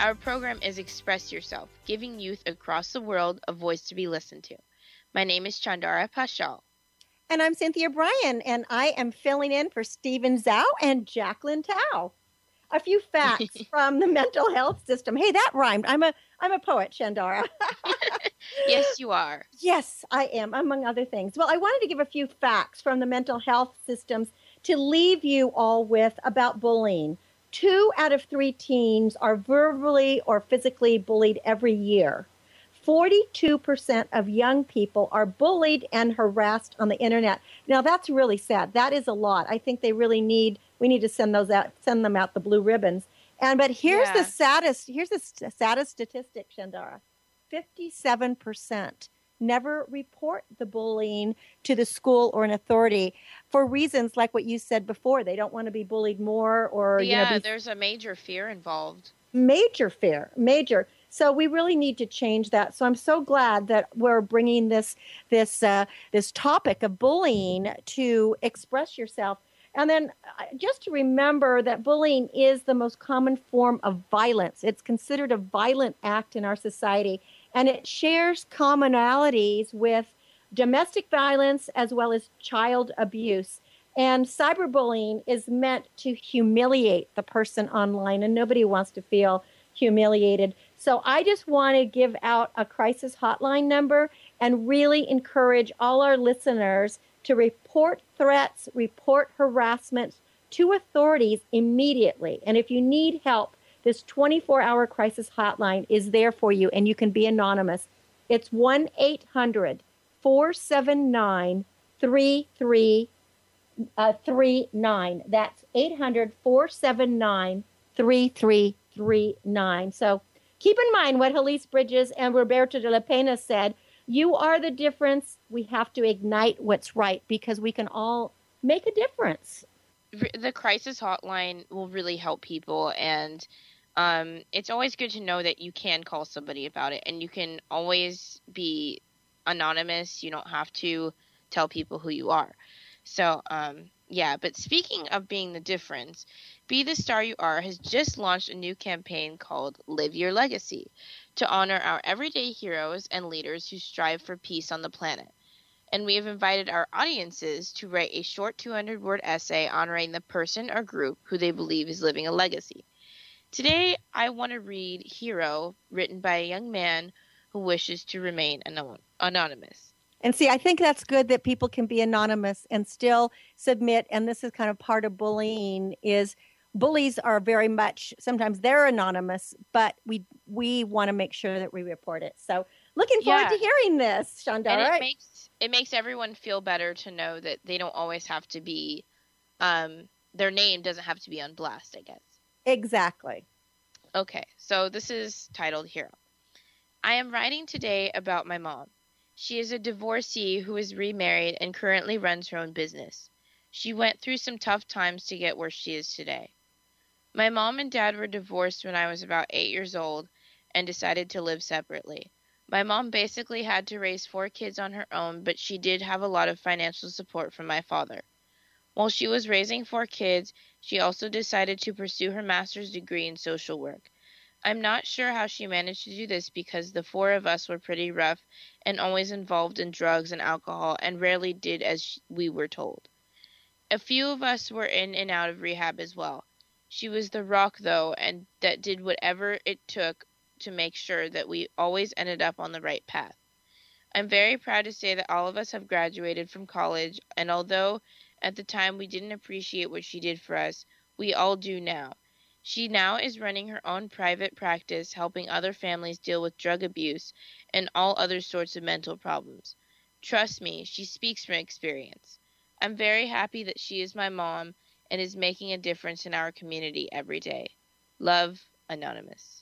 Our program is Express Yourself, giving youth across the world a voice to be listened to. My name is Chandara Paschal. And I'm Cynthia Bryan, and I am filling in for Steven Zhou and Jacqueline Tao. A few facts <laughs> from the mental health system. Hey, that rhymed. I'm a I'm a poet, Chandara. <laughs> yes, you are. Yes, I am, among other things. Well, I wanted to give a few facts from the mental health systems to leave you all with about bullying. Two out of three teens are verbally or physically bullied every year. 42% of young people are bullied and harassed on the internet. Now that's really sad. That is a lot. I think they really need we need to send those out send them out the blue ribbons. And but here's Yeah. the saddest here's the saddest statistic, Chandara. 57% never report the bullying to the school or an authority for reasons like what you said before. They don't want to be bullied more or you know yeah, be there's a major fear involved. major fear major. So we really need to change that. So i'm so glad that we're bringing this this uh, this topic of bullying to express yourself. And then uh, just to remember that bullying is the most common form of violence. It's considered a violent act in our society and it shares commonalities with domestic violence as well as child abuse and cyberbullying is meant to humiliate the person online, and nobody wants to feel humiliated. So I just want to give out a crisis hotline number and really encourage all our listeners to report threats, report harassment to authorities immediately. And if you need help, this 24 hour crisis hotline is there for you, and you can be anonymous. It's 1 800 479 33 uh. That's 800 479 3339. So keep in mind what Helice Bridges and Roberto de la Pena said. You are the difference. We have to ignite what's right because we can all make a difference. The crisis hotline will really help people, and um, it's always good to know that you can call somebody about it, and you can always be anonymous. You don't have to tell people who you are. So, um, yeah, but speaking of being the difference, Be the Star You Are has just launched a new campaign called Live Your Legacy to honor our everyday heroes and leaders who strive for peace on the planet. And we have invited our audiences to write a short 200 word essay honoring the person or group who they believe is living a legacy. Today, I want to read Hero, written by a young man who wishes to remain anon- anonymous. And see, I think that's good that people can be anonymous and still submit. And this is kind of part of bullying is bullies are very much sometimes they're anonymous, but we we want to make sure that we report it. So looking forward Yeah. to hearing this, and Chandara. it makes it makes everyone feel better to know that they don't always have to be um their name doesn't have to be on blast i guess exactly. okay so this is titled hero. I am writing today about my mom. She is a divorcee who is remarried and currently runs her own business. She went through some tough times to get where she is today. My mom and dad were divorced when i was about eight years old and decided to live separately. My mom basically had to raise four kids on her own, but she did have a lot of financial support from my father. While she was raising four kids, she also decided to pursue her master's degree in social work. I'm not sure how she managed to do this because the four of us were pretty rough and always involved in drugs and alcohol and rarely did as we were told. A few of us were in and out of rehab as well. She was the rock, though, and that did whatever it took to make sure that we always ended up on the right path. I'm very proud to say that all of us have graduated from college, and although at the time we didn't appreciate what she did for us, we all do now. She now is running her own private practice, helping other families deal with drug abuse and all other sorts of mental problems. Trust me, she speaks from experience. I'm very happy that she is my mom and is making a difference in our community every day. Love, Anonymous.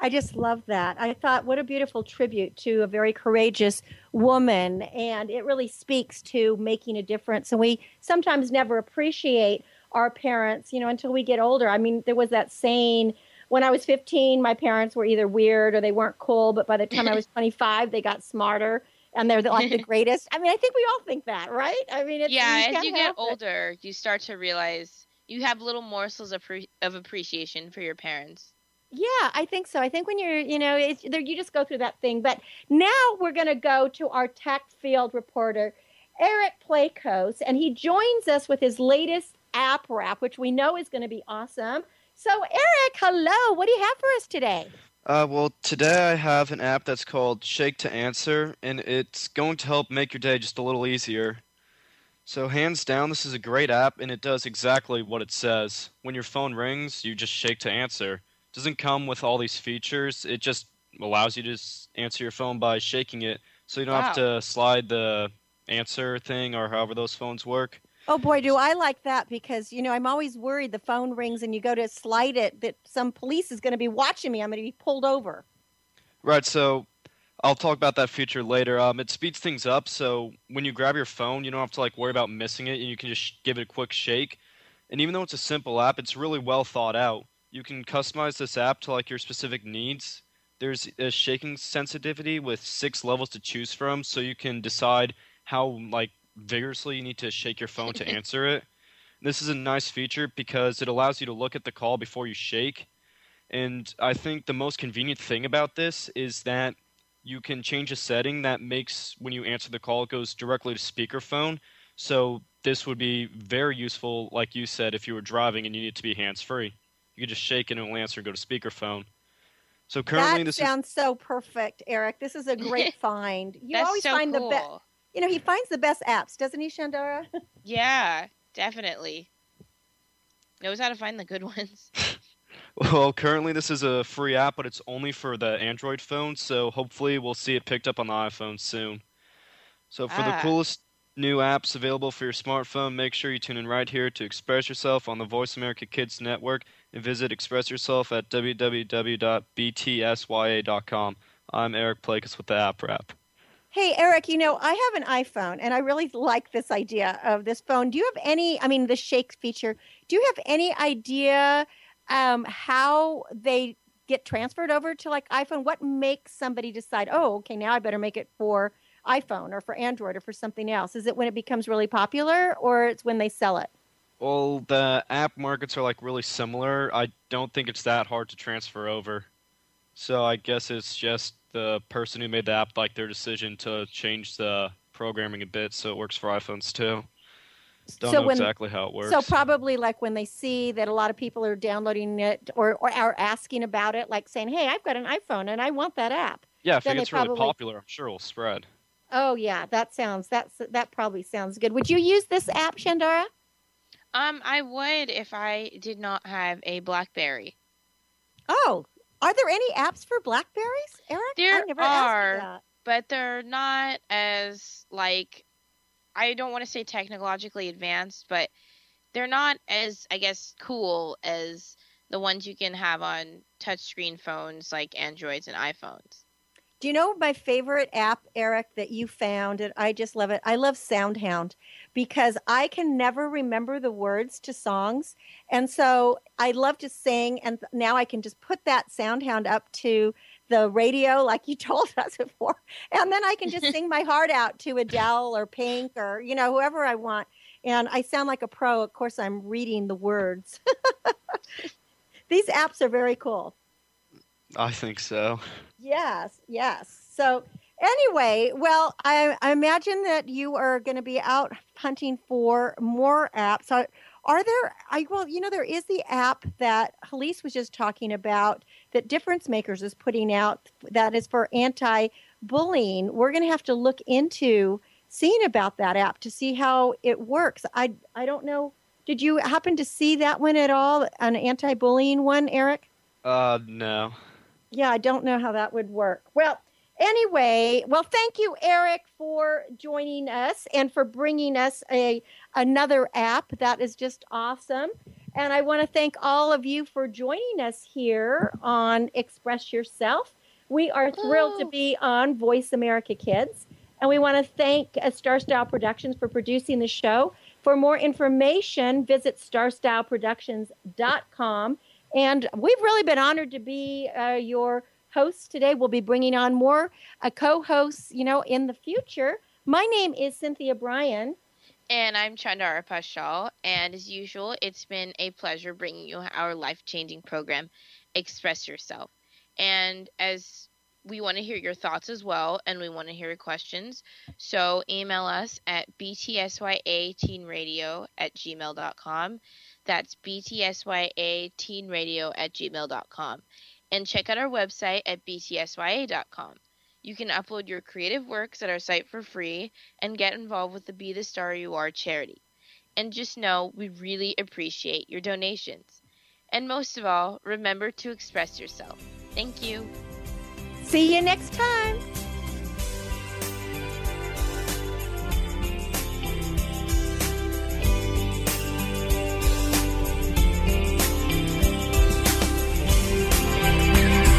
I just love that. I thought, what a beautiful tribute to a very courageous woman. And it really speaks to making a difference. And we sometimes never appreciate our parents, you know, until we get older. I mean, there was that saying when I was 15, my parents were either weird or they weren't cool. But by the time I was <laughs> 25, they got smarter and they're the, like the <laughs> greatest. I mean, I think we all think that, right? I mean, it's, yeah, you as you get help it. older, you start to realize, you have little morsels of, pre- of appreciation for your parents. Yeah, I think so. I think when you're, you know, it's, there, you just go through that thing. But now we're going to go to our tech field reporter, Eric Pawlakos, and he joins us with his latest app wrap, which we know is going to be awesome. So, Eric, hello. What do you have for us today? Uh, well, today I have an app that's called Shake to Answer, and it's going to help make your day just a little easier. So, hands down, this is a great app, and it does exactly what it says. When your phone rings, you just shake to answer doesn't come with all these features. It just allows you to answer your phone by shaking it, so you don't wow. have to slide the answer thing or however those phones work. Oh boy, do I like that because you know I'm always worried the phone rings and you go to slide it that some police is going to be watching me. I'm going to be pulled over. Right. So I'll talk about that feature later. Um, it speeds things up, so when you grab your phone, you don't have to like worry about missing it, and you can just give it a quick shake. And even though it's a simple app, it's really well thought out you can customize this app to like your specific needs. There's a shaking sensitivity with six levels to choose from, so you can decide how like vigorously you need to shake your phone to <laughs> answer it. This is a nice feature because it allows you to look at the call before you shake. And I think the most convenient thing about this is that you can change a setting that makes when you answer the call it goes directly to speakerphone. So this would be very useful, like you said, if you were driving and you need to be hands free. You can just shake it and it'll answer and go to speakerphone. So currently, that this sounds is... so perfect, Eric. This is a <laughs> great find. You That's always so find cool. the best. You know, he finds the best apps, doesn't he, Chandara? yeah, definitely. Knows how to find the good ones. <laughs> <laughs> Well, currently this is a free app, but it's only for the Android phone, so hopefully we'll see it picked up on the iPhone soon. So for Ah. the coolest new apps available for your smartphone, make sure you tune in right here to Express Yourself on the Voice America Kids Network and visit Express Yourself at www.btsya.com. I'm Eric Pawlakos with the App Wrap. Hey, Eric, you know, I have an iPhone and I really like this idea of this phone. Do you have any, I mean, the shake feature, do you have any idea um, how they get transferred over to like iPhone? What makes somebody decide, oh, okay, now I better make it for iPhone or for Android or for something else? Is it when it becomes really popular or it's when they sell it? Well, the app markets are like really similar. I don't think it's that hard to transfer over. So I guess it's just the person who made the app like their decision to change the programming a bit so it works for iPhones too. Don't know exactly how it works. So probably like when they see that a lot of people are downloading it or, or are asking about it, like saying, "Hey, I've got an iPhone and I want that app." yeah, if then it gets really probably- popular, I'm sure it'll spread. Oh yeah, that sounds that's that probably sounds good. Would you use this app, Chandara? Um, I would if I did not have a BlackBerry. Oh, are there any apps for Blackberries, Eric? There I never asked are, that. but they're not as like I don't want to say technologically advanced, but they're not as I guess cool as the ones you can have on touchscreen phones like Androids and iPhones. Do you know my favorite app, Eric, that you found? And I just love it. I love SoundHound because I can never remember the words to songs. And so I love to sing. And now I can just put that SoundHound up to the radio, like you <laughs> told us before. And then I can just <laughs> sing my heart out to Adele or Pink or, you know, whoever I want. And I sound like a pro. Of course, I'm reading the words. <laughs> These apps are very cool. I think so. Yes, yes. So anyway, well, I, I imagine that you are going to be out hunting for more apps. Are, are there? I well, you know, there is the app that Helice was just talking about that Difference Makers is putting out. That is for anti-bullying. We're going to have to look into seeing about that app to see how it works. I I don't know. Did you happen to see that one at all? An anti-bullying one, Eric? Uh, no. yeah, I don't know how that would work. Well, anyway, well, thank you, Eric, for joining us and for bringing us a another app. That is just awesome. And I want to thank all of you for joining us here on Express Yourself. We are thrilled to be on Voice America Kids. And we want to thank uh, Star Style Productions for producing the show. For more information, visit starstyleproductions.com. And we've really been honored to be uh, your hosts today. We'll be bringing on more uh, co hosts, you know, in the future. My name is Cynthia Bryan. And I'm Chandara Paschal, and as usual, it's been a pleasure bringing you our life changing program, Express Yourself. And as we want to hear your thoughts as well, and we want to hear your questions, so email us at btsyateenradio at gmail.com. That's btsyateenradio at gmail.com. And check out our website at btsya.com. You can upload your creative works at our site for free and get involved with the Be the Star You Are charity. And just know we really appreciate your donations. And most of all, remember to express yourself. Thank you. See you next time.